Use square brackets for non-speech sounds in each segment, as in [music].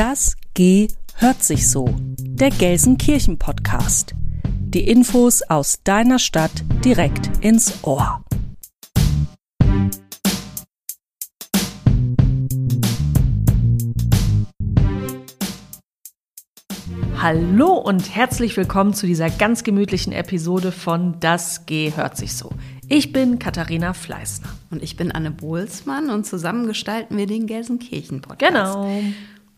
Das G hört sich so. Der Gelsenkirchen Podcast. Die Infos aus deiner Stadt direkt ins Ohr. Hallo und herzlich willkommen zu dieser ganz gemütlichen Episode von Das G hört sich so. Ich bin Katharina Fleißner. Und ich bin Anne Bohlsmann und zusammen gestalten wir den Gelsenkirchen-Podcast. Genau.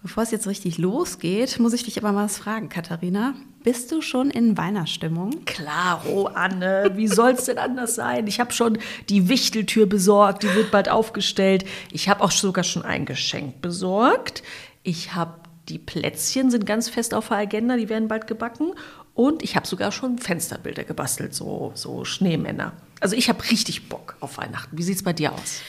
Bevor es jetzt richtig losgeht, muss ich dich aber mal was fragen, Katharina. Bist du schon in Weihnachtsstimmung? Klaro, Anne. Wie soll es denn anders sein? Ich habe schon die Wichteltür besorgt, die wird bald aufgestellt. Ich habe auch sogar schon ein Geschenk besorgt. Ich habe die Plätzchen sind ganz fest auf der Agenda, die werden bald gebacken. Und ich habe sogar schon Fensterbilder gebastelt, so, so Schneemänner. Also ich habe richtig Bock auf Weihnachten. Wie sieht es bei dir aus?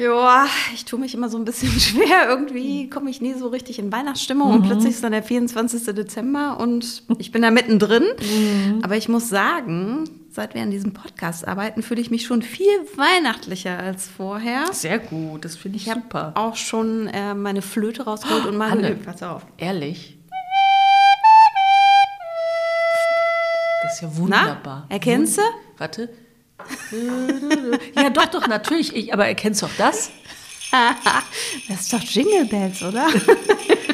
Ja, ich tue mich immer so ein bisschen [laughs] schwer. Irgendwie komme ich nie so richtig in Weihnachtsstimmung mhm. und plötzlich ist dann der 24. Dezember und ich bin da mittendrin. Mhm. Aber ich muss sagen, seit wir an diesem Podcast arbeiten, fühle ich mich schon viel weihnachtlicher als vorher. Sehr gut, das finde ich, ich super. auch schon äh, meine Flöte rausgeholt oh, und mal Anne, pass auf. Ehrlich? Das ist ja wunderbar. Na, erkennst du? Warte. Ja, doch, doch, natürlich. Ich, aber erkennst du auch das? [laughs] das ist doch Jingle Bells, oder? [laughs]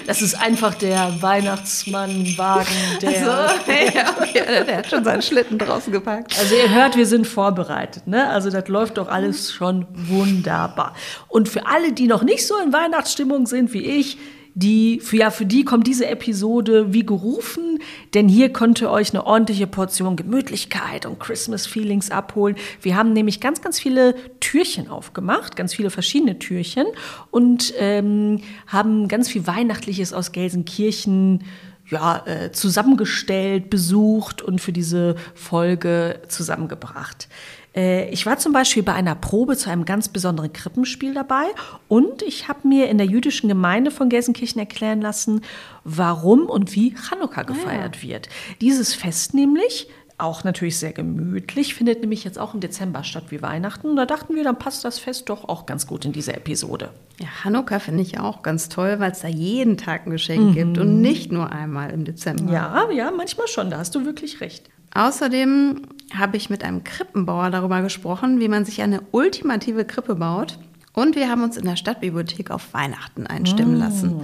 Das ist einfach der Weihnachtsmannwagen, der. So, [laughs] ja, okay, der hat schon seinen Schlitten draußen gepackt. Also ihr hört, wir sind vorbereitet, ne? Also das läuft doch alles schon wunderbar. Und für alle, die noch nicht so in Weihnachtsstimmung sind wie ich, die, für, ja, für die kommt diese Episode wie gerufen, denn hier könnt ihr euch eine ordentliche Portion Gemütlichkeit und Christmas Feelings abholen. Wir haben nämlich ganz, ganz viele Türchen aufgemacht, ganz viele verschiedene Türchen und ähm, haben ganz viel Weihnachtliches aus Gelsenkirchen ja, äh, zusammengestellt, besucht und für diese Folge zusammengebracht. Äh, ich war zum Beispiel bei einer Probe zu einem ganz besonderen Krippenspiel dabei und ich habe mir in der jüdischen Gemeinde von Gelsenkirchen erklären lassen, warum und wie Chanukka gefeiert ah, ja. wird. Dieses Fest nämlich auch natürlich sehr gemütlich, findet nämlich jetzt auch im Dezember statt wie Weihnachten. Und da dachten wir, dann passt das Fest doch auch ganz gut in diese Episode. Ja, Hanukkah finde ich auch ganz toll, weil es da jeden Tag ein Geschenk mhm. gibt und nicht nur einmal im Dezember. Ja, ja, manchmal schon, da hast du wirklich recht. Außerdem habe ich mit einem Krippenbauer darüber gesprochen, wie man sich eine ultimative Krippe baut. Und wir haben uns in der Stadtbibliothek auf Weihnachten einstimmen oh. lassen.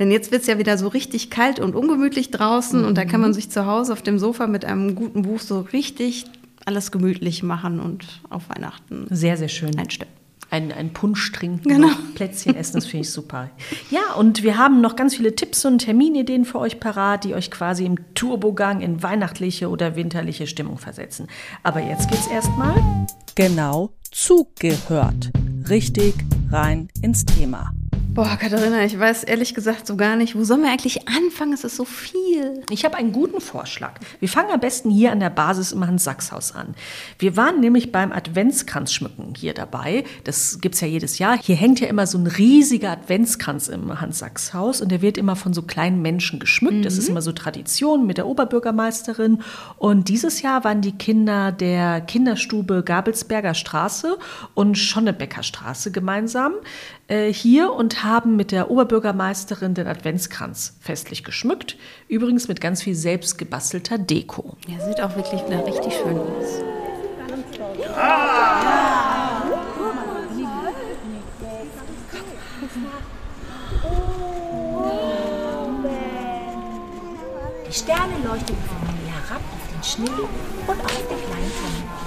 Denn jetzt wird es ja wieder so richtig kalt und ungemütlich draußen mhm. und da kann man mhm. sich zu Hause auf dem Sofa mit einem guten Buch so richtig alles gemütlich machen und auf Weihnachten sehr, sehr schön einstimmen ein, ein Punsch trinken, genau. [laughs] Plätzchen essen, das finde ich super. Ja, und wir haben noch ganz viele Tipps und Terminideen für euch parat, die euch quasi im Turbogang in weihnachtliche oder winterliche Stimmung versetzen. Aber jetzt geht's erstmal genau zugehört. Richtig rein ins Thema. Boah, Katharina, ich weiß ehrlich gesagt so gar nicht, wo sollen wir eigentlich anfangen? Es ist so viel. Ich habe einen guten Vorschlag. Wir fangen am besten hier an der Basis im Hans-Sachs-Haus an. Wir waren nämlich beim Adventskranzschmücken hier dabei. Das gibt es ja jedes Jahr. Hier hängt ja immer so ein riesiger Adventskranz im Hans-Sachs-Haus und der wird immer von so kleinen Menschen geschmückt. Mhm. Das ist immer so Tradition mit der Oberbürgermeisterin. Und dieses Jahr waren die Kinder der Kinderstube Gabelsberger Straße und Schonnebecker Straße gemeinsam äh, hier und haben mit der Oberbürgermeisterin den Adventskranz festlich geschmückt. Übrigens mit ganz viel selbst gebastelter Deko. Ja, sieht auch wirklich wieder richtig schön aus. Die Sterne leuchteten vom Himmel herab auf den Schnee und auf den kleinen Tannenbaum.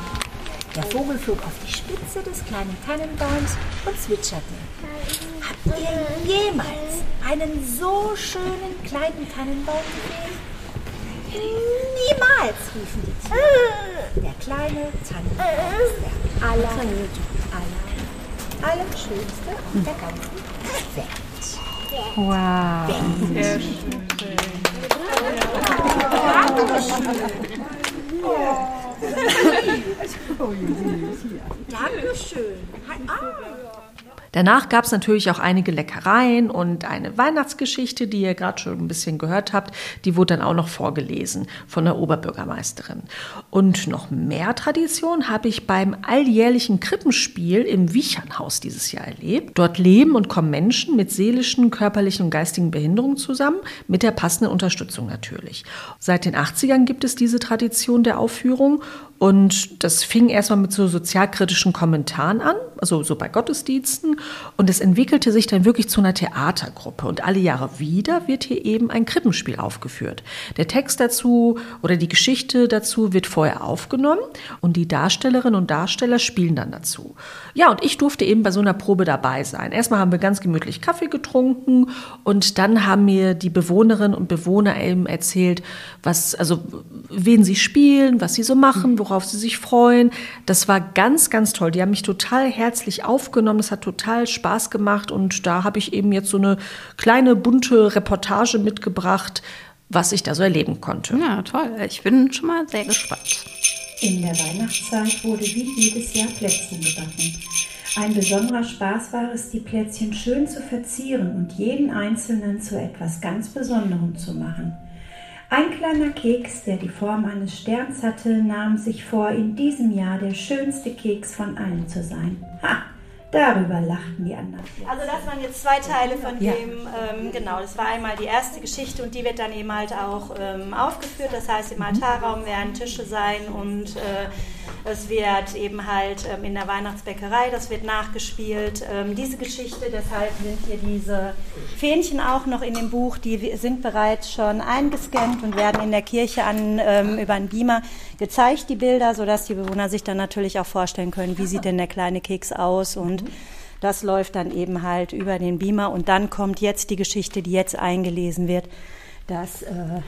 Der Vogel flog auf die Spitze des kleinen Tannenbaums und zwitscherte. Habt ihr jemals einen so schönen kleinen Tannenbaum gesehen? Niemals, riefen die Tiere. Der kleine Tannenbaum ist der aller, aller, allerschönste auf der ganzen Welt. Wow. Sehr schön. Ja. Dankeschön. Ah. Danach gab es natürlich auch einige Leckereien und eine Weihnachtsgeschichte, die ihr gerade schon ein bisschen gehört habt. Die wurde dann auch noch vorgelesen von der Oberbürgermeisterin. Und noch mehr Tradition habe ich beim alljährlichen Krippenspiel im Wiechernhaus dieses Jahr erlebt. Dort leben und kommen Menschen mit seelischen, körperlichen und geistigen Behinderungen zusammen, mit der passenden Unterstützung natürlich. Seit den 80ern gibt es diese Tradition der Aufführung und das fing erstmal mit so sozialkritischen Kommentaren an, also so bei Gottesdiensten. Und es entwickelte sich dann wirklich zu einer Theatergruppe. Und alle Jahre wieder wird hier eben ein Krippenspiel aufgeführt. Der Text dazu oder die Geschichte dazu wird vorher aufgenommen und die Darstellerinnen und Darsteller spielen dann dazu. Ja, und ich durfte eben bei so einer Probe dabei sein. Erstmal haben wir ganz gemütlich Kaffee getrunken und dann haben mir die Bewohnerinnen und Bewohner eben erzählt, was, also wen sie spielen, was sie so machen, worauf sie sich freuen. Das war ganz, ganz toll. Die haben mich total herzlich aufgenommen. Das hat total Spaß gemacht. Und da habe ich eben jetzt so eine kleine bunte Reportage mitgebracht, was ich da so erleben konnte. Ja, toll. Ich bin schon mal sehr gespannt. In der Weihnachtszeit wurde wie jedes Jahr Plätzchen gebacken. Ein besonderer Spaß war es, die Plätzchen schön zu verzieren und jeden einzelnen zu etwas ganz Besonderem zu machen. Ein kleiner Keks, der die Form eines Sterns hatte, nahm sich vor, in diesem Jahr der schönste Keks von allen zu sein. Ha! Darüber lachten die anderen. Also das waren jetzt zwei Teile von ja. dem, ähm, genau, das war einmal die erste Geschichte und die wird dann eben halt auch ähm, aufgeführt. Das heißt, im Altarraum werden Tische sein und äh, es wird eben halt ähm, in der Weihnachtsbäckerei, das wird nachgespielt. Ähm, diese Geschichte, deshalb sind hier diese Fähnchen auch noch in dem Buch, die sind bereits schon eingescannt und werden in der Kirche an, ähm, über einen Beamer gezeigt, die Bilder, sodass die Bewohner sich dann natürlich auch vorstellen können, wie sieht denn der kleine Keks aus und das läuft dann eben halt über den Beamer und dann kommt jetzt die Geschichte, die jetzt eingelesen wird, dass äh,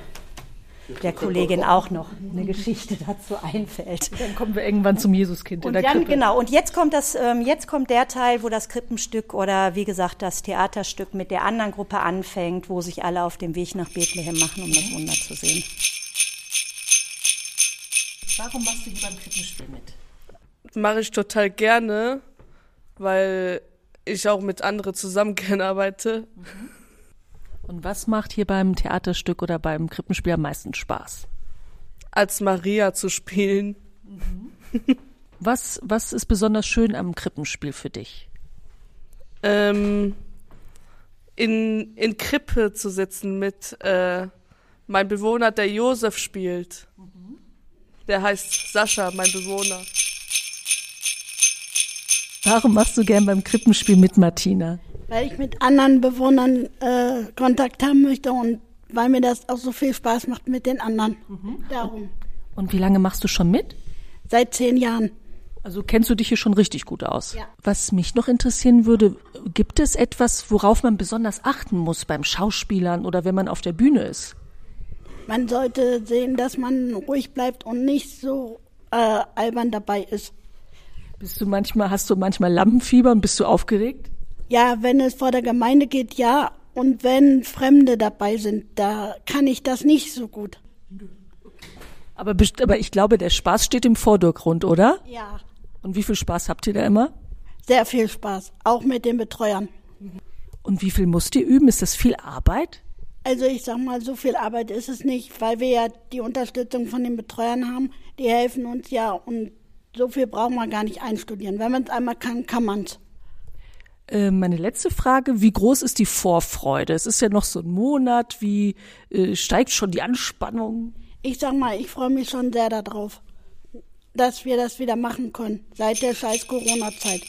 der Kollegin auch noch eine Geschichte dazu einfällt. Dann kommen wir irgendwann zum Jesuskind und in der dann, Krippe. Genau, und jetzt kommt, das, ähm, jetzt kommt der Teil, wo das Krippenstück oder wie gesagt das Theaterstück mit der anderen Gruppe anfängt, wo sich alle auf dem Weg nach Bethlehem machen, um das Wunder zu sehen. Warum machst du hier beim Krippenspiel mit? Mache ich total gerne, weil ich auch mit anderen zusammen [laughs] gerne arbeite. Mhm. Und was macht hier beim Theaterstück oder beim Krippenspiel am meisten Spaß? Als Maria zu spielen. Mhm. was, was ist besonders schön am Krippenspiel für dich? Ähm, in, in Krippe zu sitzen mit äh, meinem Bewohner, der Josef spielt. Mhm. Der heißt Sascha, mein Bewohner. Warum machst du gern beim Krippenspiel mit, Martina? weil ich mit anderen Bewohnern äh, Kontakt haben möchte und weil mir das auch so viel Spaß macht mit den anderen. Mhm. Darum. Und wie lange machst du schon mit? Seit zehn Jahren. Also kennst du dich hier schon richtig gut aus. Ja. Was mich noch interessieren würde, gibt es etwas, worauf man besonders achten muss beim Schauspielern oder wenn man auf der Bühne ist? Man sollte sehen, dass man ruhig bleibt und nicht so äh, albern dabei ist. Bist du manchmal, hast du manchmal Lampenfieber und bist du aufgeregt? Ja, wenn es vor der Gemeinde geht, ja. Und wenn Fremde dabei sind, da kann ich das nicht so gut. Aber, aber ich glaube, der Spaß steht im Vordergrund, oder? Ja. Und wie viel Spaß habt ihr da immer? Sehr viel Spaß, auch mit den Betreuern. Und wie viel musst ihr üben? Ist das viel Arbeit? Also ich sag mal, so viel Arbeit ist es nicht, weil wir ja die Unterstützung von den Betreuern haben. Die helfen uns ja und so viel brauchen wir gar nicht einstudieren. Wenn man es einmal kann, kann man es. Äh, meine letzte Frage, wie groß ist die Vorfreude? Es ist ja noch so ein Monat, wie äh, steigt schon die Anspannung? Ich sag mal, ich freue mich schon sehr darauf, dass wir das wieder machen können, seit der scheiß Corona-Zeit.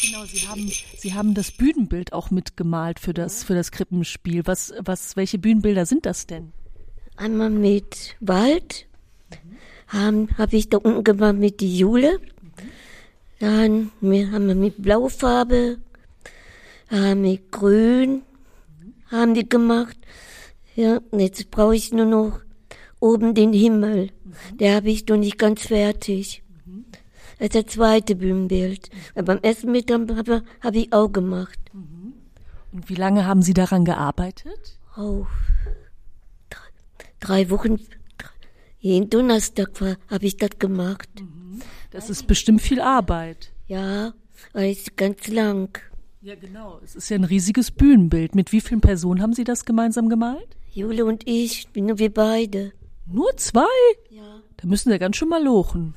Genau, Sie haben, Sie haben das Bühnenbild auch mitgemalt für das, für das Krippenspiel. Was, was, welche Bühnenbilder sind das denn? Einmal mit Wald, habe hab ich da unten gemacht mit die Jule. Dann haben wir mit Blaufarbe, haben mit Grün, haben die gemacht. Ja, jetzt brauche ich nur noch oben den Himmel. Der habe ich noch nicht ganz fertig. Das ist das zweite Bühnenbild. Aber beim ersten Bild habe hab ich auch gemacht. Und wie lange haben Sie daran gearbeitet? Oh, drei, drei Wochen. Jeden Donnerstag habe ich das gemacht. Das ist bestimmt viel Arbeit. Ja, weil es ist ganz lang. Ja, genau. Es ist ja ein riesiges Bühnenbild. Mit wie vielen Personen haben Sie das gemeinsam gemalt? Jule und ich, nur wir beide. Nur zwei? Ja. Da müssen Sie ganz schön mal lochen.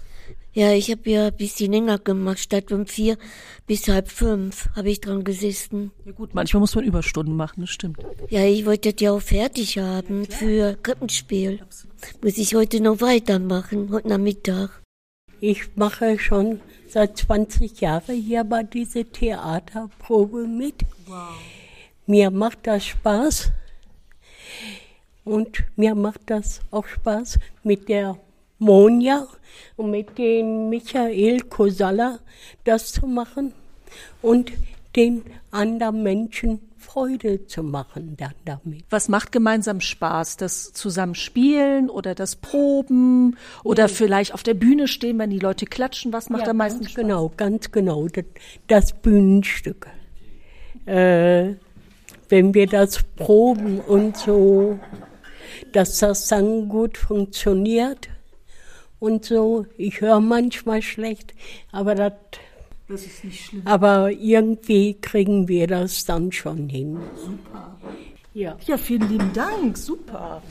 Ja, ich habe ja ein bisschen länger gemacht. Statt um vier bis halb fünf habe ich dran gesessen. Ja gut, manchmal muss man Überstunden machen, das stimmt. Ja, ich wollte das ja auch fertig haben für Krippenspiel. Muss ich heute noch weitermachen, heute Nachmittag. Ich mache schon seit 20 Jahren hier bei dieser Theaterprobe mit. Mir macht das Spaß. Und mir macht das auch Spaß mit der Monja und mit dem Michael Kosalla das zu machen und den anderen Menschen Freude zu machen dann damit. Was macht gemeinsam Spaß? Das Zusammenspielen oder das Proben oder vielleicht auf der Bühne stehen, wenn die Leute klatschen? Was macht Ja, am meisten Spaß? Genau, ganz genau. Das, das Bühnenstück. Äh, wenn wir das proben und so, dass das dann gut funktioniert und so. Ich höre manchmal schlecht, aber das, Das ist nicht schlimm. aber irgendwie kriegen wir das dann schon hin. Ja. Ja, vielen lieben Dank. Super.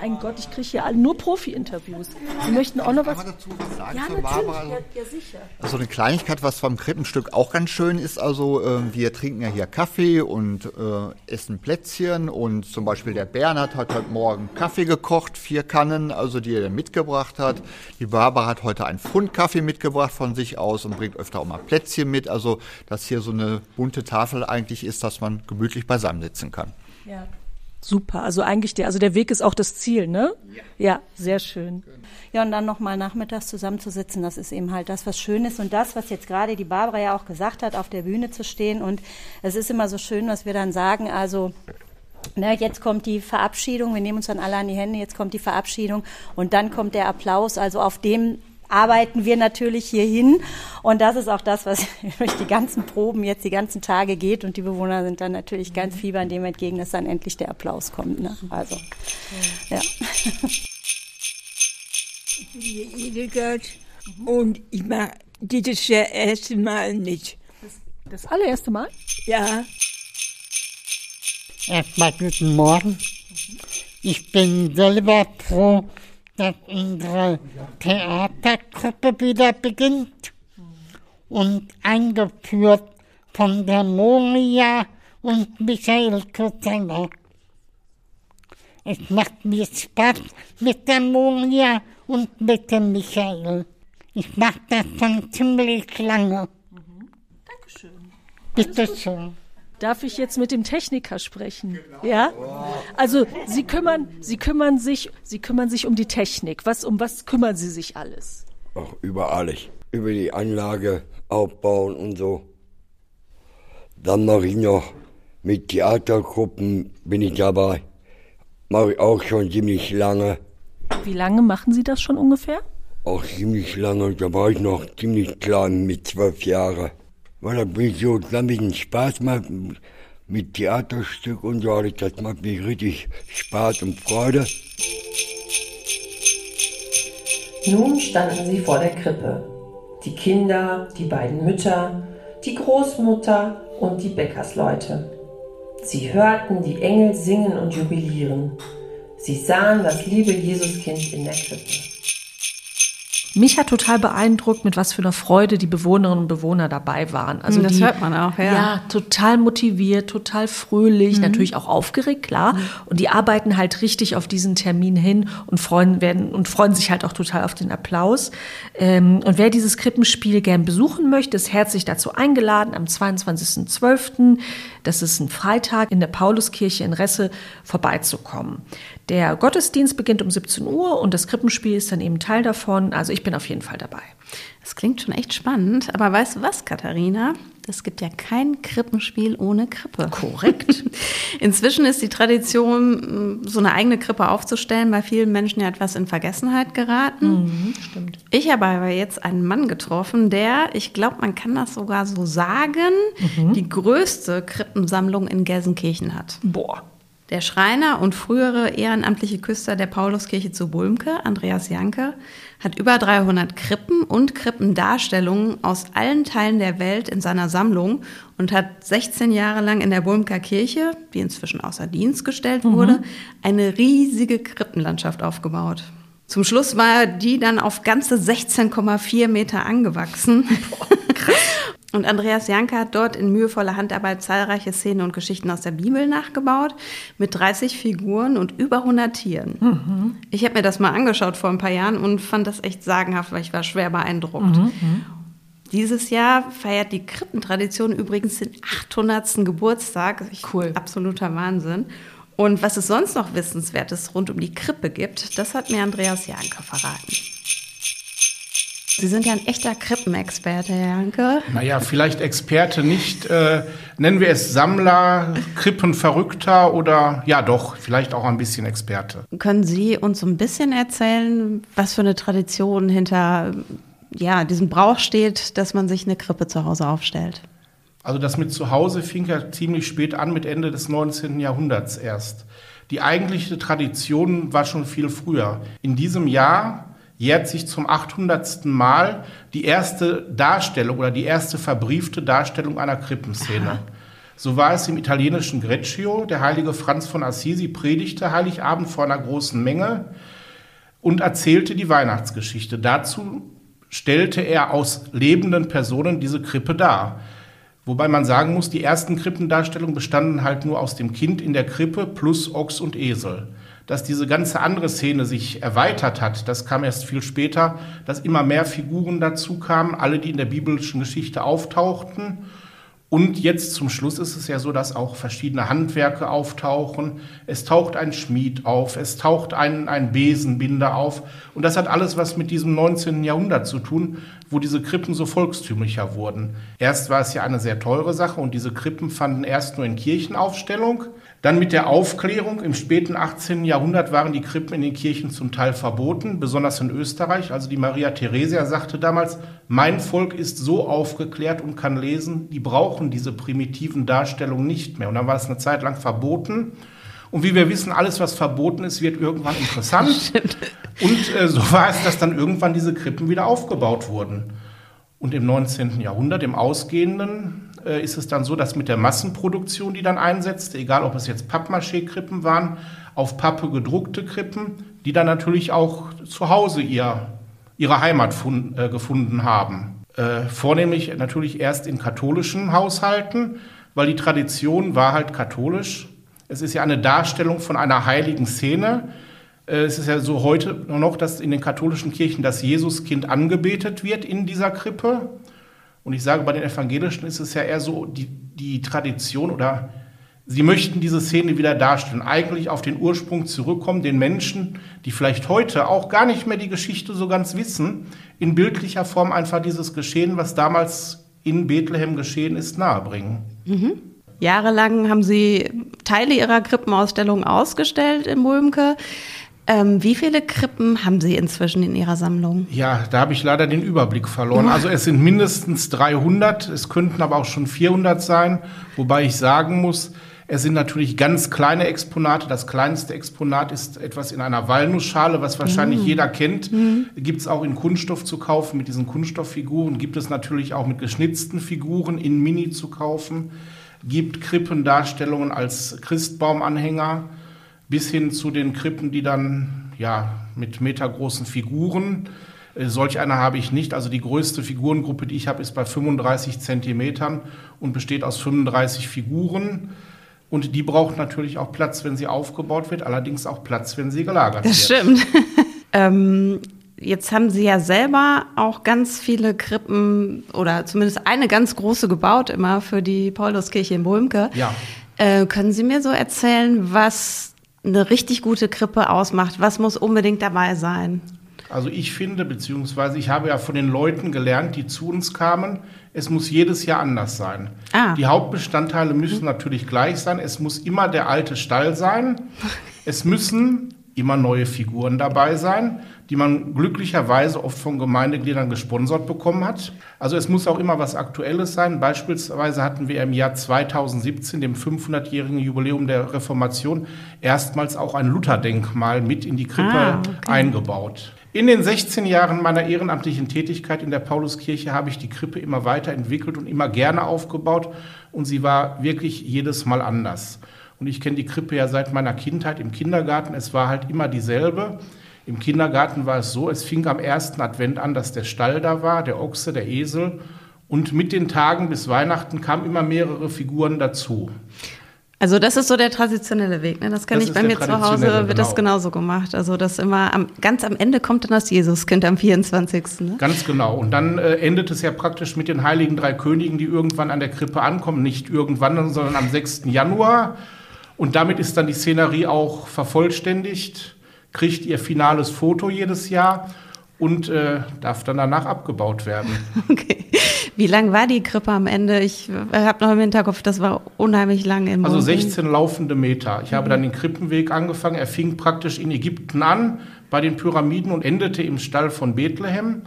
Mein Gott, ich kriege hier alle nur Profi-Interviews. Sie möchten auch noch was? Kann man dazu was sagen Ja, natürlich. Barbara? Ja, ja, sicher. Also eine Kleinigkeit, was beim Krippenstück auch ganz schön ist, also äh, wir trinken ja hier Kaffee und äh, essen Plätzchen und zum Beispiel der Bernhard hat heute Morgen Kaffee gekocht, vier Kannen, also die er mitgebracht hat. Die Barbara hat heute einen Pfund Kaffee mitgebracht von sich aus und bringt öfter auch mal Plätzchen mit, also dass hier so eine bunte Tafel eigentlich ist, dass man gemütlich beisammen sitzen kann. Ja. Super. Also eigentlich der, also der Weg ist auch das Ziel, ne? Ja. Ja, sehr schön. Ja, und dann nochmal nachmittags zusammenzusitzen, das ist eben halt das, was schön ist. Und das, was jetzt gerade die Barbara ja auch gesagt hat, auf der Bühne zu stehen. Und es ist immer so schön, was wir dann sagen, also Ne, jetzt kommt die Verabschiedung, wir nehmen uns dann alle an die Hände, jetzt kommt die Verabschiedung und dann kommt der Applaus. Also auf dem arbeiten wir natürlich hier hin. Und das ist auch das, was [laughs] durch die ganzen Proben jetzt die ganzen Tage geht. Und die Bewohner sind dann natürlich ganz fiebern dem entgegen, dass dann endlich der Applaus kommt. Ne? Also, ja. Ich bin hier Hildegard und ich mache dieses Jahr erste Mal mit. Das allererste Mal? Ja, Erstmal guten Morgen. Ich bin selber froh, dass unsere Theatergruppe wieder beginnt und eingeführt von der Moria und Michael Kutzeller. Es macht mir Spaß mit der Moria und mit dem Michael. Ich mache das schon ziemlich lange. Dankeschön. Bitte schön. Darf ich jetzt mit dem Techniker sprechen? Ja? Also Sie kümmern, Sie kümmern sich, Sie kümmern sich um die Technik. Was, um was kümmern Sie sich alles? Auch über alles. Über die Anlage aufbauen und so. Dann mache ich noch mit Theatergruppen bin ich dabei. Mache ich auch schon ziemlich lange. Wie lange machen Sie das schon ungefähr? Auch ziemlich lange. Da war ich noch ziemlich klein mit zwölf Jahren. Weil bin ich so, bisschen Spaß macht mit Theaterstück und so. Das macht mir richtig Spaß und Freude. Nun standen sie vor der Krippe. Die Kinder, die beiden Mütter, die Großmutter und die Bäckersleute. Sie hörten die Engel singen und jubilieren. Sie sahen das liebe Jesuskind in der Krippe. Mich hat total beeindruckt, mit was für einer Freude die Bewohnerinnen und Bewohner dabei waren. Also Das die, hört man auch, ja. Ja, total motiviert, total fröhlich, Mhm. natürlich auch aufgeregt, klar. Und die arbeiten halt richtig auf diesen Termin hin und freuen werden und freuen sich halt auch total auf den Applaus. Ähm, und wer dieses Krippenspiel gern besuchen möchte, ist herzlich dazu eingeladen am 22.12., das ist ein Freitag, in der Pauluskirche in Resse vorbeizukommen. Der Gottesdienst beginnt um 17 Uhr und das Krippenspiel ist dann eben Teil davon. Also ich bin auf jeden Fall dabei. Das klingt schon echt spannend. Aber weißt du was, Katharina? Es gibt ja kein Krippenspiel ohne Krippe. Korrekt. [laughs] Inzwischen ist die Tradition, so eine eigene Krippe aufzustellen, bei vielen Menschen ja etwas in Vergessenheit geraten. Mhm, stimmt. Ich habe aber jetzt einen Mann getroffen, der, ich glaube, man kann das sogar so sagen, Mhm. die größte Krippensammlung in Gelsenkirchen hat. Boah. Der Schreiner und frühere ehrenamtliche Küster der Pauluskirche zu Bulmke, Andreas Janke, hat über 300 Krippen und Krippendarstellungen aus allen Teilen der Welt in seiner Sammlung und hat 16 Jahre lang in der Bulmker Kirche, die inzwischen außer Dienst gestellt wurde, eine riesige Krippenlandschaft aufgebaut. Zum Schluss war die dann auf ganze 16,4 Meter angewachsen. [laughs] Und Andreas Janke hat dort in mühevoller Handarbeit zahlreiche Szenen und Geschichten aus der Bibel nachgebaut, mit 30 Figuren und über 100 Tieren. Ich habe mir das mal angeschaut vor ein paar Jahren und fand das echt sagenhaft, weil ich war schwer beeindruckt. Dieses Jahr feiert die Krippentradition übrigens den 800. Geburtstag. Cool. Absoluter Wahnsinn. Und was es sonst noch Wissenswertes rund um die Krippe gibt, das hat mir Andreas Janke verraten. Sie sind ja ein echter Krippenexperte, Herr Janke. Naja, vielleicht Experte nicht. Äh, nennen wir es Sammler, Krippenverrückter oder ja doch, vielleicht auch ein bisschen Experte. Können Sie uns so ein bisschen erzählen, was für eine Tradition hinter ja, diesem Brauch steht, dass man sich eine Krippe zu Hause aufstellt? Also das mit zu Hause fing ja ziemlich spät an, mit Ende des 19. Jahrhunderts erst. Die eigentliche Tradition war schon viel früher. In diesem Jahr jährt sich zum 800. Mal die erste Darstellung oder die erste verbriefte Darstellung einer Krippenszene. So war es im italienischen Greccio. Der heilige Franz von Assisi predigte Heiligabend vor einer großen Menge und erzählte die Weihnachtsgeschichte. Dazu stellte er aus lebenden Personen diese Krippe dar. Wobei man sagen muss, die ersten Krippendarstellungen bestanden halt nur aus dem Kind in der Krippe plus Ochs und Esel. Dass diese ganze andere Szene sich erweitert hat, das kam erst viel später, dass immer mehr Figuren dazu kamen, alle, die in der biblischen Geschichte auftauchten. Und jetzt zum Schluss ist es ja so, dass auch verschiedene Handwerke auftauchen. Es taucht ein Schmied auf, es taucht ein, ein Besenbinder auf. Und das hat alles was mit diesem 19. Jahrhundert zu tun, wo diese Krippen so volkstümlicher wurden. Erst war es ja eine sehr teure Sache und diese Krippen fanden erst nur in Kirchenaufstellung. Dann mit der Aufklärung im späten 18. Jahrhundert waren die Krippen in den Kirchen zum Teil verboten, besonders in Österreich. Also die Maria Theresia sagte damals, mein Volk ist so aufgeklärt und kann lesen, die brauchen diese primitiven Darstellungen nicht mehr. Und dann war es eine Zeit lang verboten. Und wie wir wissen, alles, was verboten ist, wird irgendwann interessant. [laughs] und äh, so war es, dass dann irgendwann diese Krippen wieder aufgebaut wurden. Und im 19. Jahrhundert, im Ausgehenden, äh, ist es dann so, dass mit der Massenproduktion, die dann einsetzte, egal ob es jetzt Pappmaché-Krippen waren, auf Pappe gedruckte Krippen, die dann natürlich auch zu Hause ihr, ihre Heimat fun, äh, gefunden haben. Äh, vornehmlich natürlich erst in katholischen Haushalten, weil die Tradition war halt katholisch. Es ist ja eine Darstellung von einer heiligen Szene. Äh, Es ist ja so heute noch, dass in den katholischen Kirchen das Jesuskind angebetet wird in dieser Krippe. Und ich sage, bei den Evangelischen ist es ja eher so die, die Tradition oder sie möchten diese Szene wieder darstellen, eigentlich auf den Ursprung zurückkommen, den Menschen, die vielleicht heute auch gar nicht mehr die Geschichte so ganz wissen, in bildlicher Form einfach dieses Geschehen, was damals in Bethlehem geschehen ist, nahebringen. Mhm. Jahrelang haben Sie Teile Ihrer Krippenausstellung ausgestellt in Mulmke. Ähm, wie viele Krippen haben Sie inzwischen in Ihrer Sammlung? Ja, da habe ich leider den Überblick verloren. Also es sind mindestens 300, es könnten aber auch schon 400 sein, wobei ich sagen muss, es sind natürlich ganz kleine Exponate. Das kleinste Exponat ist etwas in einer Walnussschale, was wahrscheinlich Mhm. jeder kennt. Gibt es auch in Kunststoff zu kaufen, mit diesen Kunststofffiguren. Gibt es natürlich auch mit geschnitzten Figuren in Mini zu kaufen. Gibt Krippendarstellungen als Christbaumanhänger bis hin zu den Krippen, die dann ja mit metergroßen Figuren. Äh, Solch eine habe ich nicht. Also die größte Figurengruppe, die ich habe, ist bei 35 Zentimetern und besteht aus 35 Figuren. Und die braucht natürlich auch Platz, wenn sie aufgebaut wird, allerdings auch Platz, wenn sie gelagert Das wird. stimmt. [laughs] ähm, jetzt haben Sie ja selber auch ganz viele Krippen oder zumindest eine ganz große gebaut immer für die Pauluskirche in Bulmke. Ja. Äh, können Sie mir so erzählen, was eine richtig gute Krippe ausmacht? Was muss unbedingt dabei sein? Also ich finde, beziehungsweise ich habe ja von den Leuten gelernt, die zu uns kamen, es muss jedes Jahr anders sein. Ah. Die Hauptbestandteile müssen natürlich gleich sein. Es muss immer der alte Stall sein. [laughs] Es müssen immer neue Figuren dabei sein, die man glücklicherweise oft von Gemeindegliedern gesponsert bekommen hat. Also es muss auch immer was Aktuelles sein. Beispielsweise hatten wir im Jahr 2017, dem 500-jährigen Jubiläum der Reformation, erstmals auch ein Lutherdenkmal mit in die Krippe Ah, okay. eingebaut. In den 16 Jahren meiner ehrenamtlichen Tätigkeit in der Pauluskirche habe ich die Krippe immer weiterentwickelt und immer gerne aufgebaut und sie war wirklich jedes Mal anders. Und ich kenne die Krippe ja seit meiner Kindheit im Kindergarten. Es war halt immer dieselbe. Im Kindergarten war es so, es fing am ersten Advent an, dass der Stall da war, der Ochse, der Esel. Und mit den Tagen bis Weihnachten kamen immer mehrere Figuren dazu. Also das ist so der traditionelle Weg. Ne? Das kenne Das ich bei mir zu Hause, wird das genau. genauso gemacht. Also das immer am, ganz am Ende kommt dann das Jesuskind am 24. Ne? Ganz genau. Und dann äh, endet es ja praktisch mit den heiligen drei Königen, die irgendwann an der Krippe ankommen. Nicht irgendwann, sondern am 6. Januar. Und damit ist dann die Szenerie auch vervollständigt, kriegt ihr finales Foto jedes Jahr und äh, darf dann danach abgebaut werden. [laughs] Wie lang war die Krippe am Ende? Ich äh, habe noch im Hinterkopf, das war unheimlich lang im Also Boden. 16 laufende Meter. Ich habe Mhm. dann den Krippenweg angefangen. Er fing praktisch in Ägypten an, bei den Pyramiden und endete im Stall von Bethlehem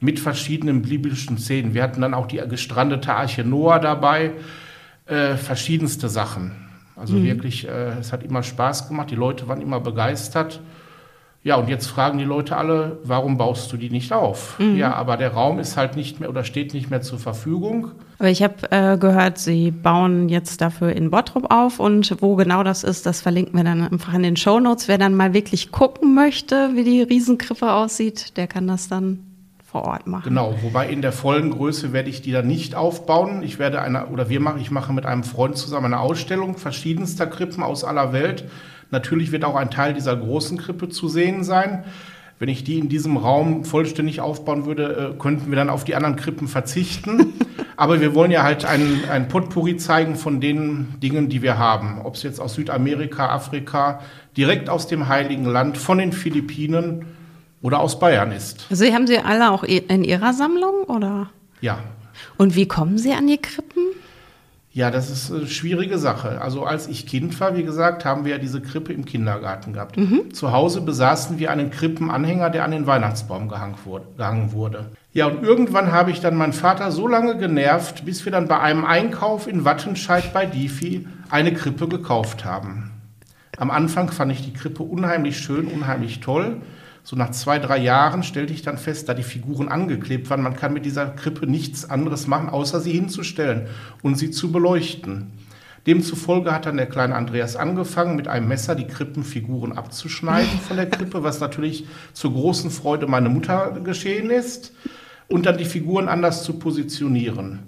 mit verschiedenen biblischen Szenen. Wir hatten dann auch die gestrandete Arche Noah dabei, äh, verschiedenste Sachen. Also Mhm. wirklich, äh, es hat immer Spaß gemacht, die Leute waren immer begeistert. Ja, und jetzt fragen die Leute alle, warum baust du die nicht auf? Mhm. Ja, aber der Raum ist halt nicht mehr oder steht nicht mehr zur Verfügung. Aber ich habe äh, gehört, Sie bauen jetzt dafür in Bottrop auf und wo genau das ist, das verlinken wir dann einfach in den Shownotes. Wer dann mal wirklich gucken möchte, wie die Riesenkrippe aussieht, der kann das dann vor Ort machen. Genau, wobei in der vollen Größe werde ich die dann nicht aufbauen. Ich werde eine, oder wir machen, ich mache mit einem Freund zusammen eine Ausstellung verschiedenster Krippen aus aller Welt. Natürlich wird auch ein Teil dieser großen Krippe zu sehen sein. Wenn ich die in diesem Raum vollständig aufbauen würde, äh, könnten wir dann auf die anderen Krippen verzichten. [laughs] Aber wir wollen ja halt ein, ein Potpourri zeigen von den Dingen, die wir haben. Ob es jetzt aus Südamerika, Afrika, direkt aus dem Heiligen Land, von den Philippinen oder aus Bayern ist. Also haben Sie alle auch i- in Ihrer Sammlung oder? Ja, Und wie kommen Sie an die Krippen? Ja, das ist eine schwierige Sache. Also als ich Kind war, wie gesagt, haben wir ja diese Krippe im Kindergarten gehabt. Mhm. Zu Hause besaßen wir einen Krippenanhänger, der an den Weihnachtsbaum gehangen wurde, gehangen wurde. Ja, und irgendwann habe ich dann meinen Vater so lange genervt, bis wir dann bei einem Einkauf in Wattenscheid bei Difi eine Krippe gekauft haben. Am Anfang fand ich die Krippe unheimlich schön, unheimlich toll. So nach zwei, drei Jahren stellte ich dann fest, da die Figuren angeklebt waren, man kann mit dieser Krippe nichts anderes machen, außer sie hinzustellen und sie zu beleuchten. Demzufolge hat dann der kleine Andreas angefangen, mit einem Messer die Krippenfiguren abzuschneiden von der Krippe, was natürlich zur großen Freude meiner Mutter geschehen ist, und dann die Figuren anders zu positionieren.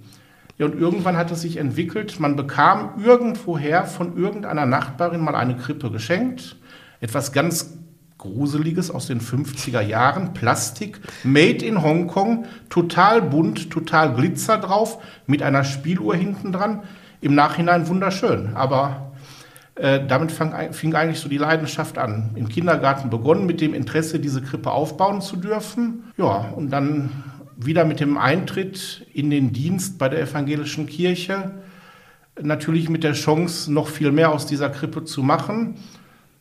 Ja, und irgendwann hat es sich entwickelt, man bekam irgendwoher von irgendeiner Nachbarin mal eine Krippe geschenkt. Etwas ganz Gruseliges aus den 50er Jahren, Plastik, made in Hongkong, total bunt, total Glitzer drauf, mit einer Spieluhr hinten dran. Im Nachhinein wunderschön, aber äh, damit fang, fing eigentlich so die Leidenschaft an. Im Kindergarten begonnen mit dem Interesse, diese Krippe aufbauen zu dürfen. Ja, und dann wieder mit dem Eintritt in den Dienst bei der evangelischen Kirche. Natürlich mit der Chance, noch viel mehr aus dieser Krippe zu machen.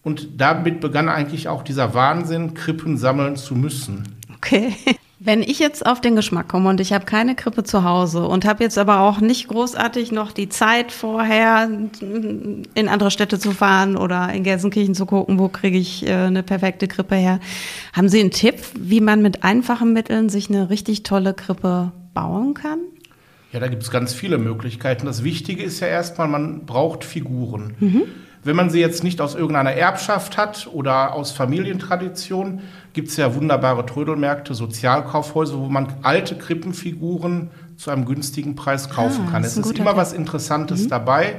Und damit begann eigentlich auch dieser Wahnsinn, Krippen sammeln zu müssen. Okay. [laughs] Wenn ich jetzt auf den Geschmack komme und ich habe keine Krippe zu Hause und habe jetzt aber auch nicht großartig noch die Zeit vorher in andere Städte zu fahren oder in Gelsenkirchen zu gucken, wo kriege ich äh, eine perfekte Krippe her. Haben Sie einen Tipp, wie man mit einfachen Mitteln sich eine richtig tolle Krippe bauen kann? Ja, da gibt es ganz viele Möglichkeiten. Das Wichtige ist ja erstmal, man braucht Figuren. Mhm. Wenn man sie jetzt nicht aus irgendeiner Erbschaft hat oder aus Familientradition, gibt es ja wunderbare Trödelmärkte, Sozialkaufhäuser, wo man alte Krippenfiguren zu einem günstigen Preis kaufen Ah, kann. ist Es ist immer Tipp. was Interessantes dabei.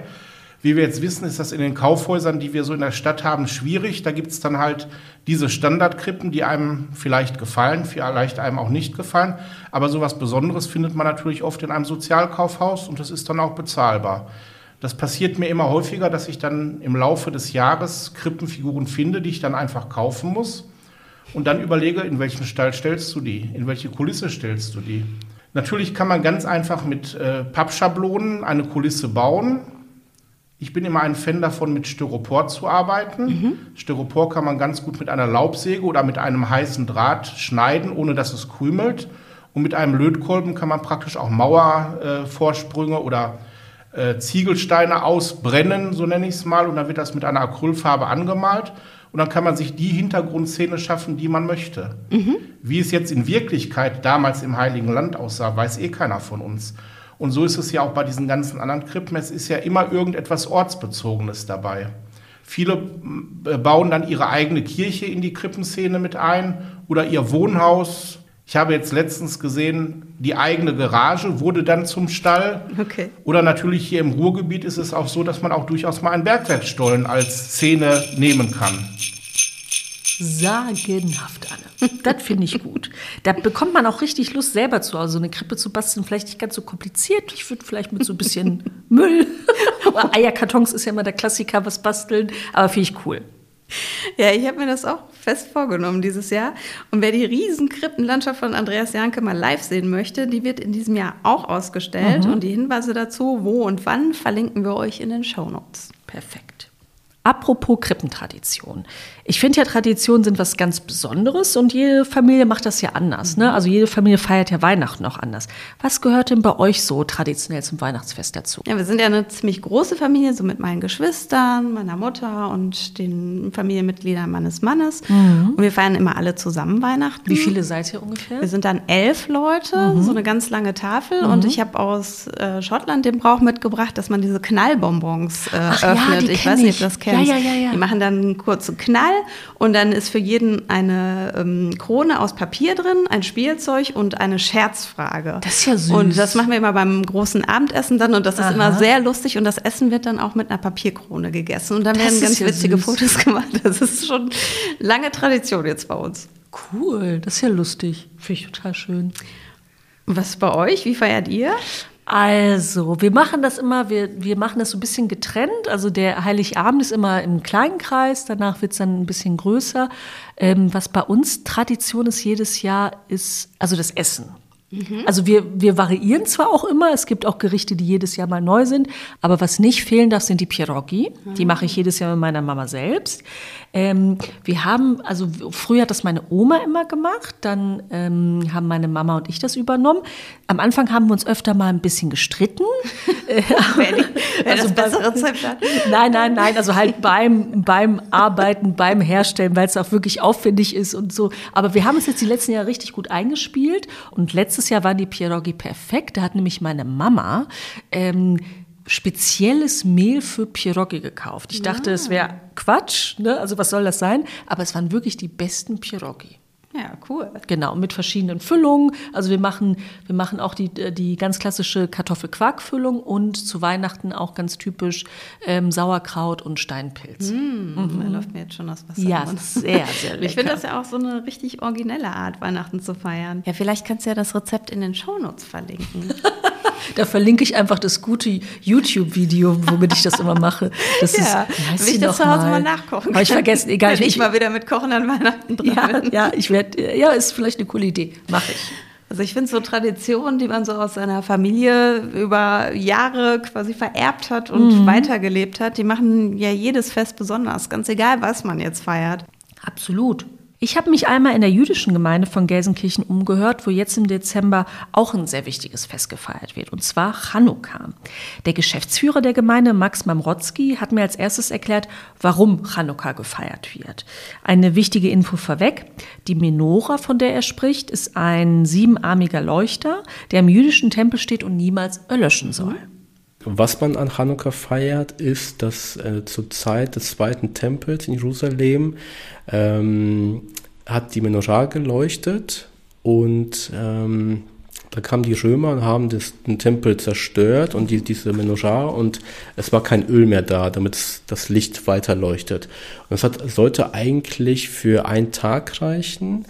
Wie wir jetzt wissen, ist das in den Kaufhäusern, die wir so in der Stadt haben, schwierig. Da gibt es dann halt diese Standardkrippen, die einem vielleicht gefallen, vielleicht einem auch nicht gefallen. Aber sowas Besonderes findet man natürlich oft in einem Sozialkaufhaus und das ist dann auch bezahlbar. Das passiert mir immer häufiger, dass ich dann im Laufe des Jahres Krippenfiguren finde, die ich dann einfach kaufen muss und dann überlege, in welchen Stall stellst du die, in welche Kulisse stellst du die. Natürlich kann man ganz einfach mit äh, Pappschablonen eine Kulisse bauen. Ich bin immer ein Fan davon, mit Styropor zu arbeiten. Styropor kann man ganz gut mit einer Laubsäge oder mit einem heißen Draht schneiden, ohne dass es krümelt. Und mit einem Lötkolben kann man praktisch auch Mauervorsprünge oder äh, Ziegelsteine ausbrennen, so nenne ich es mal. Und dann wird das mit einer Acrylfarbe angemalt. Und dann kann man sich die Hintergrundszene schaffen, die man möchte. Wie es jetzt in Wirklichkeit damals im Heiligen Land aussah, weiß eh keiner von uns. Und so ist es ja auch bei diesen ganzen anderen Krippen. Es ist ja immer irgendetwas Ortsbezogenes dabei. Viele äh, bauen dann ihre eigene Kirche in die Krippenszene mit ein oder ihr Wohnhaus. Ich habe jetzt letztens gesehen, die eigene Garage wurde dann zum Stall. Okay. Oder natürlich hier im Ruhrgebiet ist es auch so, dass man auch durchaus mal einen Bergwerkstollen als Szene nehmen kann. Sagenhaft, Anne. Das finde ich gut. Da bekommt man auch richtig Lust, selber zu Hause so eine Krippe zu basteln. Vielleicht nicht ganz so kompliziert. Ich würde vielleicht mit so ein bisschen [laughs] Müll. Oder Eierkartons ist ja immer der Klassiker, was basteln. Aber finde ich cool. Ja, ich habe mir das auch fest vorgenommen dieses Jahr. Und wer die riesen Krippenlandschaft von Andreas Janke mal live sehen möchte, die wird in diesem Jahr auch ausgestellt. Mhm. Und die Hinweise dazu, wo und wann, verlinken wir euch in den Shownotes. Perfekt. Apropos Krippentradition. Ich finde ja, Traditionen sind was ganz Besonderes und jede Familie macht das ja anders. Ne? Also jede Familie feiert ja Weihnachten auch anders. Was gehört denn bei euch so traditionell zum Weihnachtsfest dazu? Ja, wir sind ja eine ziemlich große Familie, so mit meinen Geschwistern, meiner Mutter und den Familienmitgliedern meines Mannes. Mhm. Und wir feiern immer alle zusammen Weihnachten. Wie viele seid ihr ungefähr? Wir sind dann elf Leute, Mhm. so eine ganz lange Tafel. Mhm. Und ich habe aus äh, Schottland den Brauch mitgebracht, dass man diese Knallbonbons äh, Ach ja, öffnet. die ich weiß nicht, ob das kennst. Ja, ja, ja, ja. Die machen dann einen kurzen Knall und dann ist für jeden eine ähm, Krone aus Papier drin, ein Spielzeug und eine Scherzfrage. Das ist ja süß. Und das machen wir immer beim großen Abendessen dann und das ist Aha. immer sehr lustig und das Essen wird dann auch mit einer Papierkrone gegessen und dann Das werden ganz witzige süß. Fotos [laughs] gemacht. Das ist schon lange Tradition jetzt bei uns. Cool, das ist ja lustig. Finde ich total schön. Was bei euch? Wie feiert ihr? Also, wir machen das immer, wir, wir machen das so ein bisschen getrennt. Also der Heiligabend ist immer im kleinen Kreis, danach wird es dann ein bisschen größer. Ähm, was bei uns Tradition ist jedes Jahr, ist also das Essen. Also wir, wir variieren zwar auch immer, es gibt auch Gerichte, die jedes Jahr mal neu sind, aber was nicht fehlen darf, sind die Pierogi. Die mache ich jedes Jahr mit meiner Mama selbst. Ähm, wir haben, also früher hat das meine Oma immer gemacht, dann ähm, haben meine Mama und ich das übernommen. Am Anfang haben wir uns öfter mal ein bisschen gestritten. [laughs] wer [laughs] das bei- bessere Rezept hat. Nein, nein, nein, also halt beim, beim Arbeiten, beim Herstellen, weil es auch wirklich aufwendig ist und so. Aber wir haben es jetzt die letzten Jahre richtig gut eingespielt und letztes Jahr waren die Pierogi perfekt. Da hat nämlich meine Mama ähm, spezielles Mehl für Pierogi gekauft. Ich dachte, es wäre Quatsch, ne? also was soll das sein? Aber es waren wirklich die besten Pierogi. Ja, cool. Genau, mit verschiedenen Füllungen. Also wir machen, wir machen auch die, die ganz klassische Kartoffelquarkfüllung und zu Weihnachten auch ganz typisch ähm, Sauerkraut und Steinpilz. Mm, Da läuft mir jetzt schon das Wasser. Ja, Mund. sehr, sehr [laughs] lecker. Ich finde das ja auch so eine richtig originelle Art, Weihnachten zu feiern. Ja, vielleicht kannst du ja das Rezept in den Shownotes verlinken. [laughs] Da verlinke ich einfach das gute YouTube-Video, womit ich das immer mache. Das [laughs] ja, ist, wie ich das zu Hause mal? mal nachkochen Habe ich vergessen, egal. Wenn ich mal wieder mit Kochen an Weihnachten dran ja, bin. ja, ich werde, ja, ist vielleicht eine coole Idee. Mache ich. Also ich finde so Traditionen, die man so aus seiner Familie über Jahre quasi vererbt hat und Mhm. weitergelebt hat, die machen ja jedes Fest besonders, ganz egal, was man jetzt feiert. Absolut. Ich habe mich einmal in der jüdischen Gemeinde von Gelsenkirchen umgehört, wo jetzt im Dezember auch ein sehr wichtiges Fest gefeiert wird, und zwar Chanukka. Der Geschäftsführer der Gemeinde, Max Mamrotzki, hat mir als erstes erklärt, warum Chanukka gefeiert wird. Eine wichtige Info vorweg. Die Menora, von der er spricht, ist ein siebenarmiger Leuchter, der im jüdischen Tempel steht und niemals erlöschen soll. Was man an Chanukka feiert, ist, dass äh, zur Zeit des zweiten Tempels in Jerusalem ähm, hat die Menorah geleuchtet und ähm, da kamen die Römer und haben das, den Tempel zerstört und die, diese Menorah und es war kein Öl mehr da, damit das Licht weiter leuchtet. Und es sollte eigentlich für einen Tag reichen,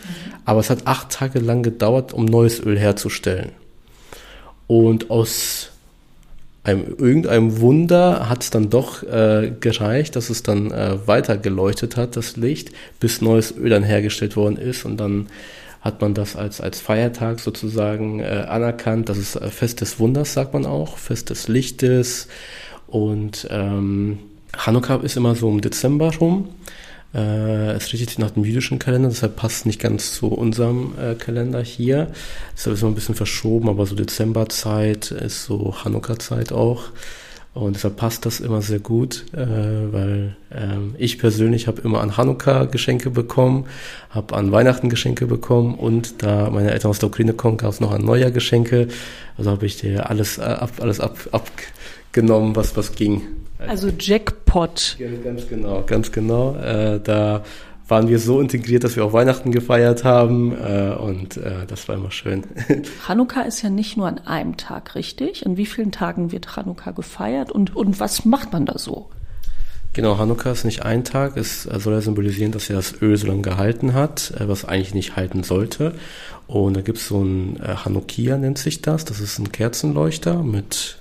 aber es hat acht Tage lang gedauert, um neues Öl herzustellen. Und aus einem, irgendeinem Wunder hat es dann doch äh, gereicht, dass es dann äh, weiter geleuchtet hat, das Licht, bis neues Öl dann hergestellt worden ist und dann hat man das als, als Feiertag sozusagen äh, anerkannt. Das ist äh, Fest des Wunders, sagt man auch, Fest des Lichtes. Und ähm, Hanukkah ist immer so im Dezember rum. Äh, es richtet sich nach dem jüdischen Kalender, deshalb passt es nicht ganz zu unserem äh, Kalender hier. Deshalb ist es immer ein bisschen verschoben, aber so Dezemberzeit ist so Hanukkah-Zeit auch. Und deshalb passt das immer sehr gut, äh, weil ähm, ich persönlich habe immer an Hanukkah Geschenke bekommen, habe an Weihnachten Geschenke bekommen und da meine Eltern aus der Ukraine kommen, gab es noch an Neujahr Geschenke. Also habe ich dir alles äh, ab, alles ab, abgenommen, was was ging. Also Jackpot. Ja, ganz genau, ganz genau. Äh, da waren wir so integriert, dass wir auch Weihnachten gefeiert haben äh, und äh, das war immer schön. [laughs] Hanukkah ist ja nicht nur an einem Tag, richtig? An wie vielen Tagen wird Hanukkah gefeiert und, und was macht man da so? Genau, Hanukkah ist nicht ein Tag. Es soll ja symbolisieren, dass er das Öl so lange gehalten hat, äh, was eigentlich nicht halten sollte. Und da gibt es so ein äh, Hanukkah, nennt sich das. Das ist ein Kerzenleuchter mit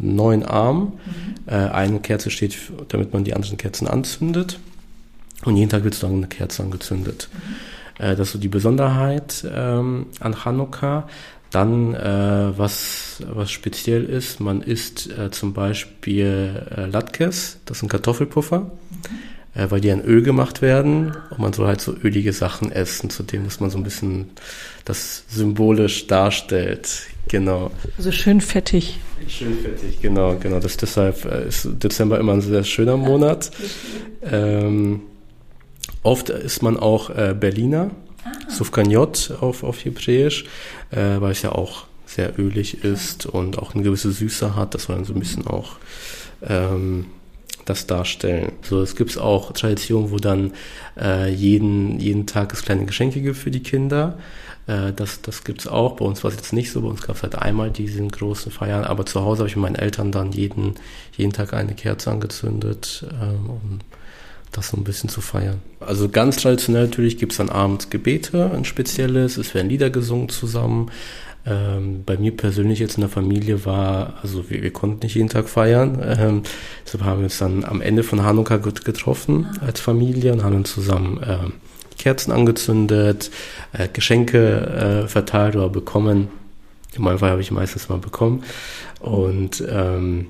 neun Armen. Mhm. Äh, eine Kerze steht, damit man die anderen Kerzen anzündet. Und jeden Tag wird so eine Kerze angezündet. Mhm. Äh, das ist so die Besonderheit ähm, an Hanukkah. Dann, äh, was, was speziell ist, man isst äh, zum Beispiel äh, Latkes, das sind Kartoffelpuffer, mhm. äh, weil die an Öl gemacht werden und man soll halt so ölige Sachen essen, zu dem, dass man so ein bisschen das symbolisch darstellt. Genau. Also schön fettig. Schön fettig, genau, genau. Das, deshalb äh, ist Dezember immer ein sehr schöner Monat. Ähm, Oft ist man auch äh, Berliner, ah. Auf, auf Hebräisch, äh, weil es ja auch sehr ölig ist und auch eine gewisse Süße hat. Das soll dann so ein bisschen auch ähm, das darstellen. So, es gibt auch Traditionen, wo dann äh, jeden, jeden Tag es kleine Geschenke gibt für die Kinder. Äh, das das gibt es auch. Bei uns war es jetzt nicht so. Bei uns gab es halt einmal diese großen Feiern. Aber zu Hause habe ich mit meinen Eltern dann jeden, jeden Tag eine Kerze angezündet. Ähm, und das so ein bisschen zu feiern. Also ganz traditionell natürlich gibt es dann abends Gebete, ein spezielles, es werden Lieder gesungen zusammen. Ähm, bei mir persönlich jetzt in der Familie war, also wir, wir konnten nicht jeden Tag feiern, ähm, deshalb haben wir uns dann am Ende von Hanukkah getroffen als Familie und haben dann zusammen äh, Kerzen angezündet, äh, Geschenke äh, verteilt oder bekommen. In meinem Fall habe ich meistens mal bekommen und ähm,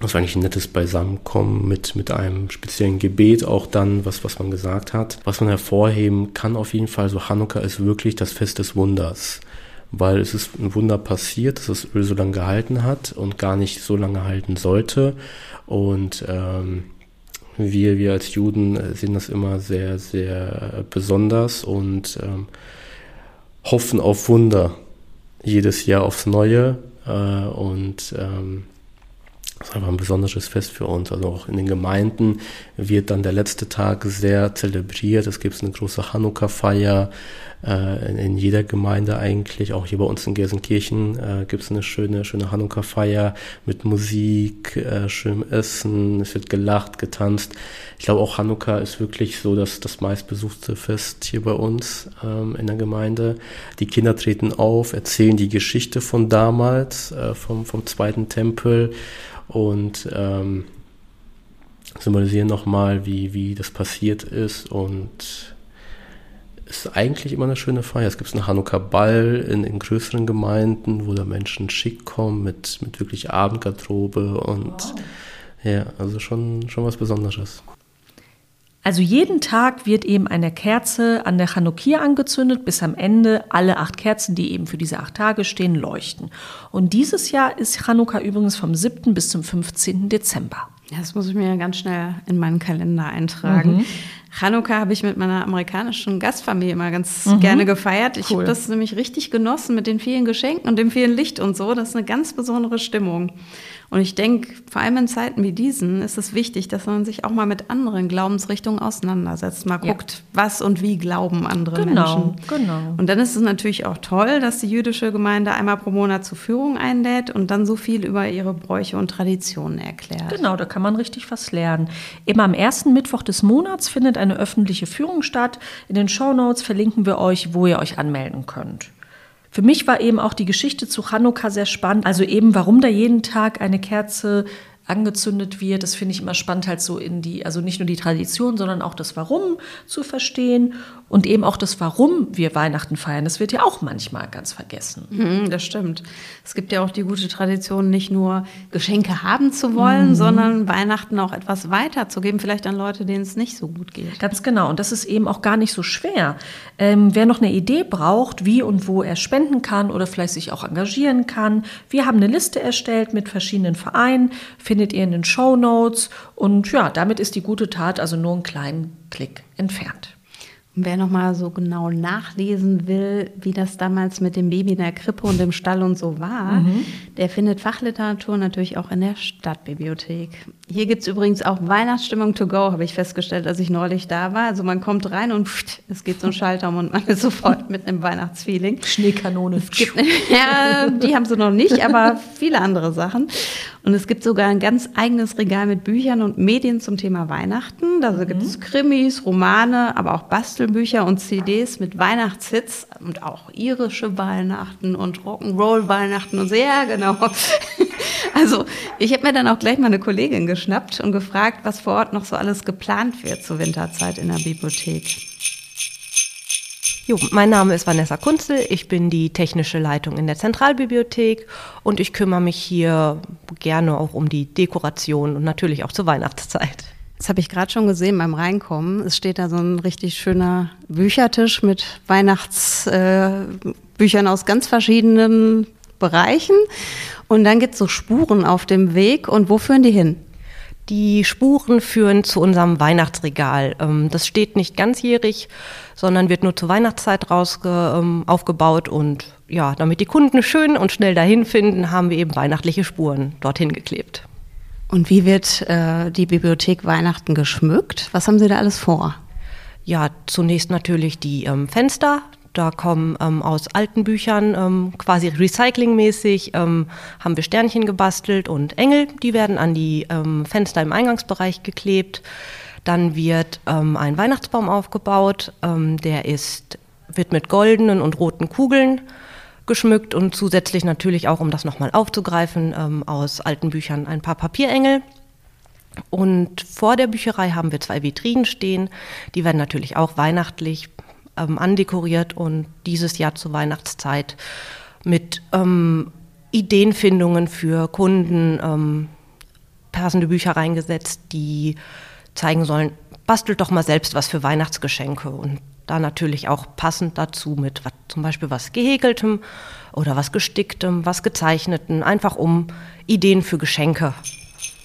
das war eigentlich ein nettes Beisammenkommen mit, mit einem speziellen Gebet auch dann, was, was man gesagt hat. Was man hervorheben kann auf jeden Fall, so Hanukkah ist wirklich das Fest des Wunders. Weil es ist ein Wunder passiert, dass das Öl so lange gehalten hat und gar nicht so lange halten sollte. Und ähm, wir, wir als Juden sehen das immer sehr, sehr besonders und ähm, hoffen auf Wunder jedes Jahr aufs Neue. Äh, und ähm, das ist einfach ein besonderes Fest für uns. Also auch in den Gemeinden wird dann der letzte Tag sehr zelebriert. Es gibt eine große Hanukkah-Feier äh, in, in, jeder Gemeinde eigentlich. Auch hier bei uns in Gelsenkirchen äh, gibt es eine schöne, schöne Hanukkah-Feier mit Musik, äh, schönem Essen. Es wird gelacht, getanzt. Ich glaube auch Hanukkah ist wirklich so das, das meistbesuchte Fest hier bei uns ähm, in der Gemeinde. Die Kinder treten auf, erzählen die Geschichte von damals, äh, vom, vom zweiten Tempel und ähm, symbolisieren nochmal, wie, wie das passiert ist und es ist eigentlich immer eine schöne Feier. Es gibt einen Hanukkah-Ball in, in größeren Gemeinden, wo da Menschen schick kommen mit, mit wirklich Abendgarderobe und wow. ja, also schon, schon was Besonderes. Also jeden Tag wird eben eine Kerze an der Chanukia angezündet, bis am Ende alle acht Kerzen, die eben für diese acht Tage stehen, leuchten. Und dieses Jahr ist Chanukka übrigens vom 7. bis zum 15. Dezember. Das muss ich mir ganz schnell in meinen Kalender eintragen. Mhm. Chanukka habe ich mit meiner amerikanischen Gastfamilie immer ganz mhm. gerne gefeiert. Ich cool. habe das nämlich richtig genossen mit den vielen Geschenken und dem vielen Licht und so. Das ist eine ganz besondere Stimmung. Und ich denke, vor allem in Zeiten wie diesen ist es wichtig, dass man sich auch mal mit anderen Glaubensrichtungen auseinandersetzt. Mal ja. guckt, was und wie glauben andere genau, Menschen. Genau. Und dann ist es natürlich auch toll, dass die jüdische Gemeinde einmal pro Monat zur Führung einlädt und dann so viel über ihre Bräuche und Traditionen erklärt. Genau, da kann man richtig was lernen. Immer am ersten Mittwoch des Monats findet eine öffentliche Führung statt. In den Show Notes verlinken wir euch, wo ihr euch anmelden könnt. Für mich war eben auch die Geschichte zu Chanukka sehr spannend. Also eben, warum da jeden Tag eine Kerze angezündet wird. Das finde ich immer spannend, halt so in die, also nicht nur die Tradition, sondern auch das Warum zu verstehen. Und eben auch das, warum wir Weihnachten feiern, das wird ja auch manchmal ganz vergessen. Mhm, das stimmt. Es gibt ja auch die gute Tradition, nicht nur Geschenke haben zu wollen, Mhm. sondern Weihnachten auch etwas weiterzugeben, vielleicht an Leute, denen es nicht so gut geht. Ganz genau. Und das ist eben auch gar nicht so schwer. Ähm, wer noch eine Idee braucht, wie und wo er spenden kann oder vielleicht sich auch engagieren kann, wir haben eine Liste erstellt mit verschiedenen Vereinen, findet ihr in den Show Notes. Und ja, damit ist die gute Tat also nur einen kleinen Klick entfernt. Und wer noch mal so genau nachlesen will, wie das damals mit dem Baby in der Krippe und im Stall und so war, Mhm. der findet Fachliteratur natürlich auch in der Stadtbibliothek. Hier gibt es übrigens auch Weihnachtsstimmung to go, habe ich festgestellt, als ich neulich da war. Also man kommt rein und pft, es geht so ein Schalter um und man ist [laughs] sofort mit einem Weihnachtsfeeling. Schneekanone. Gibt, [laughs] ja, die haben sie noch nicht, aber viele andere Sachen. Und es gibt sogar ein ganz eigenes Regal mit Büchern und Medien zum Thema Weihnachten. Da gibt es Krimis, Romane, aber auch Bastelbücher und CDs mit Weihnachtshits und auch irische Weihnachten und Rock'n'Roll-Weihnachten und sehr genau. Also ich habe mir dann auch gleich mal eine Kollegin geschnappt und gefragt, was vor Ort noch so alles geplant wird zur Winterzeit in der Bibliothek. Jo, mein Name ist Vanessa Kunzel, ich bin die technische Leitung in der Zentralbibliothek und ich kümmere mich hier gerne auch um die Dekoration und natürlich auch zur Weihnachtszeit. Das habe ich gerade schon gesehen beim Reinkommen. Es steht da so ein richtig schöner Büchertisch mit Weihnachtsbüchern äh, aus ganz verschiedenen Bereichen. Und dann gibt es so Spuren auf dem Weg. Und wo führen die hin? Die Spuren führen zu unserem Weihnachtsregal. Ähm, Das steht nicht ganzjährig, sondern wird nur zur Weihnachtszeit rausge, ähm, aufgebaut. Und ja, damit die Kunden schön und schnell dahin finden, haben wir eben weihnachtliche Spuren dorthin geklebt. Und wie wird äh, die Bibliothek Weihnachten geschmückt? Was haben Sie da alles vor? Ja, zunächst natürlich die ähm, Fenster. Da kommen ähm, aus alten Büchern ähm, quasi recyclingmäßig, ähm, haben wir Sternchen gebastelt und Engel, die werden an die ähm, Fenster im Eingangsbereich geklebt. Dann wird ähm, ein Weihnachtsbaum aufgebaut, ähm, der ist, wird mit goldenen und roten Kugeln geschmückt und zusätzlich natürlich auch, um das nochmal aufzugreifen, aus alten Büchern ein paar Papierengel. Und vor der Bücherei haben wir zwei Vitrinen stehen. Die werden natürlich auch weihnachtlich ähm, andekoriert und dieses Jahr zur Weihnachtszeit mit ähm, Ideenfindungen für Kunden ähm, passende Bücher reingesetzt, die zeigen sollen, bastelt doch mal selbst was für Weihnachtsgeschenke und da natürlich auch passend dazu mit was, zum Beispiel was gehäkeltem oder was gesticktem, was gezeichnetem, einfach um Ideen für Geschenke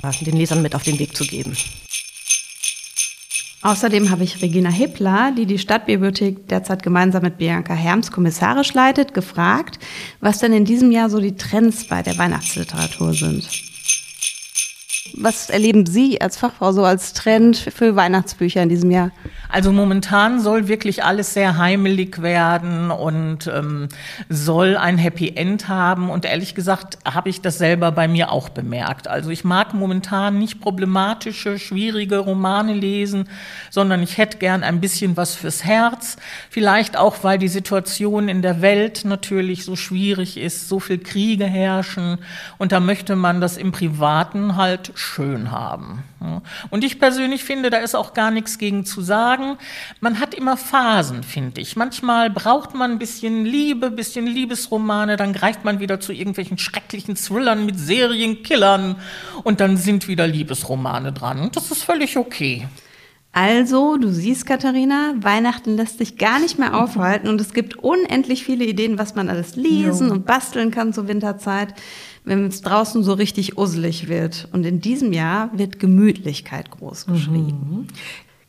ja, den Lesern mit auf den Weg zu geben. Außerdem habe ich Regina Hippler, die die Stadtbibliothek derzeit gemeinsam mit Bianca Herms kommissarisch leitet, gefragt, was denn in diesem Jahr so die Trends bei der Weihnachtsliteratur sind. Was erleben Sie als Fachfrau so als Trend für Weihnachtsbücher in diesem Jahr? Also momentan soll wirklich alles sehr heimelig werden und ähm, soll ein Happy End haben. Und ehrlich gesagt habe ich das selber bei mir auch bemerkt. Also ich mag momentan nicht problematische, schwierige Romane lesen, sondern ich hätte gern ein bisschen was fürs Herz. Vielleicht auch, weil die Situation in der Welt natürlich so schwierig ist, so viel Kriege herrschen. Und da möchte man das im Privaten halt schön haben. Und ich persönlich finde, da ist auch gar nichts gegen zu sagen. Man hat immer Phasen, finde ich. Manchmal braucht man ein bisschen Liebe, ein bisschen Liebesromane, dann greift man wieder zu irgendwelchen schrecklichen Thrillern mit Serienkillern und dann sind wieder Liebesromane dran. Und das ist völlig okay. Also, du siehst, Katharina, Weihnachten lässt sich gar nicht mehr aufhalten und es gibt unendlich viele Ideen, was man alles lesen Jo. und basteln kann zur Winterzeit, wenn es draußen so richtig usselig wird. Und in diesem Jahr wird Gemütlichkeit groß geschrieben.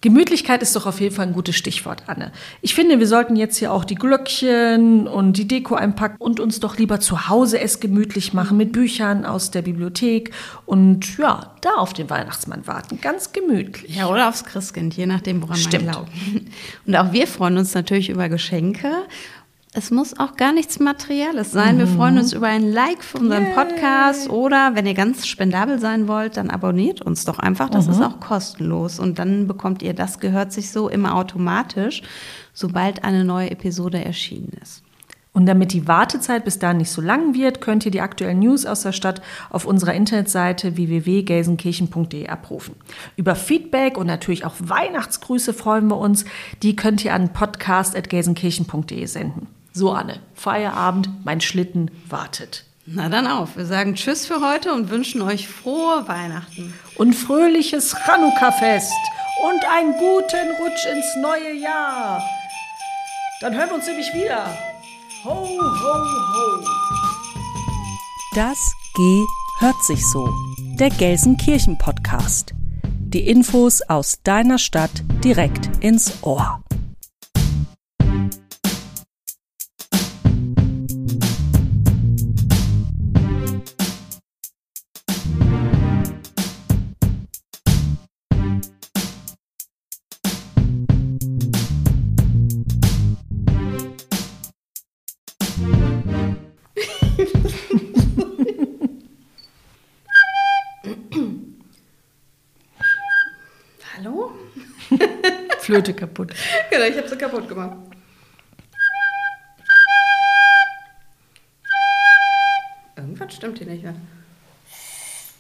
Gemütlichkeit ist doch auf jeden Fall ein gutes Stichwort, Anne. Ich finde, wir sollten jetzt hier auch die Glöckchen und die Deko einpacken und uns doch lieber zu Hause es gemütlich machen mit Büchern aus der Bibliothek und ja, da auf den Weihnachtsmann warten. Ganz gemütlich. Ja, oder aufs Christkind, je nachdem, woran Stimmt. man glaubt. [laughs] Und auch wir freuen uns natürlich über Geschenke. Es muss auch gar nichts Materielles sein. Wir Mhm. freuen uns über ein Like für unseren Podcast oder wenn ihr ganz spendabel sein wollt, dann abonniert uns doch einfach. Das Mhm. ist auch kostenlos und dann bekommt ihr das gehört sich so immer automatisch, sobald eine neue Episode erschienen ist. Und damit die Wartezeit bis dahin nicht so lang wird, könnt ihr die aktuellen News aus der Stadt auf unserer Internetseite www.gelsenkirchen.de abrufen. Über Feedback und natürlich auch Weihnachtsgrüße freuen wir uns. Die könnt ihr an podcast.gelsenkirchen.de senden. So, Anne, Feierabend, mein Schlitten wartet. Na dann auf. Wir sagen Tschüss für heute und wünschen euch frohe Weihnachten. Und fröhliches Chanukka-Fest und einen guten Rutsch ins neue Jahr. Dann hören wir uns nämlich wieder. Ho, ho, ho. Das G hört sich so. Der Gelsenkirchen Podcast. Die Infos aus deiner Stadt direkt ins Ohr. Flöte kaputt. [laughs] Genau, ich habe sie kaputt gemacht. Irgendwas stimmt hier nicht mehr.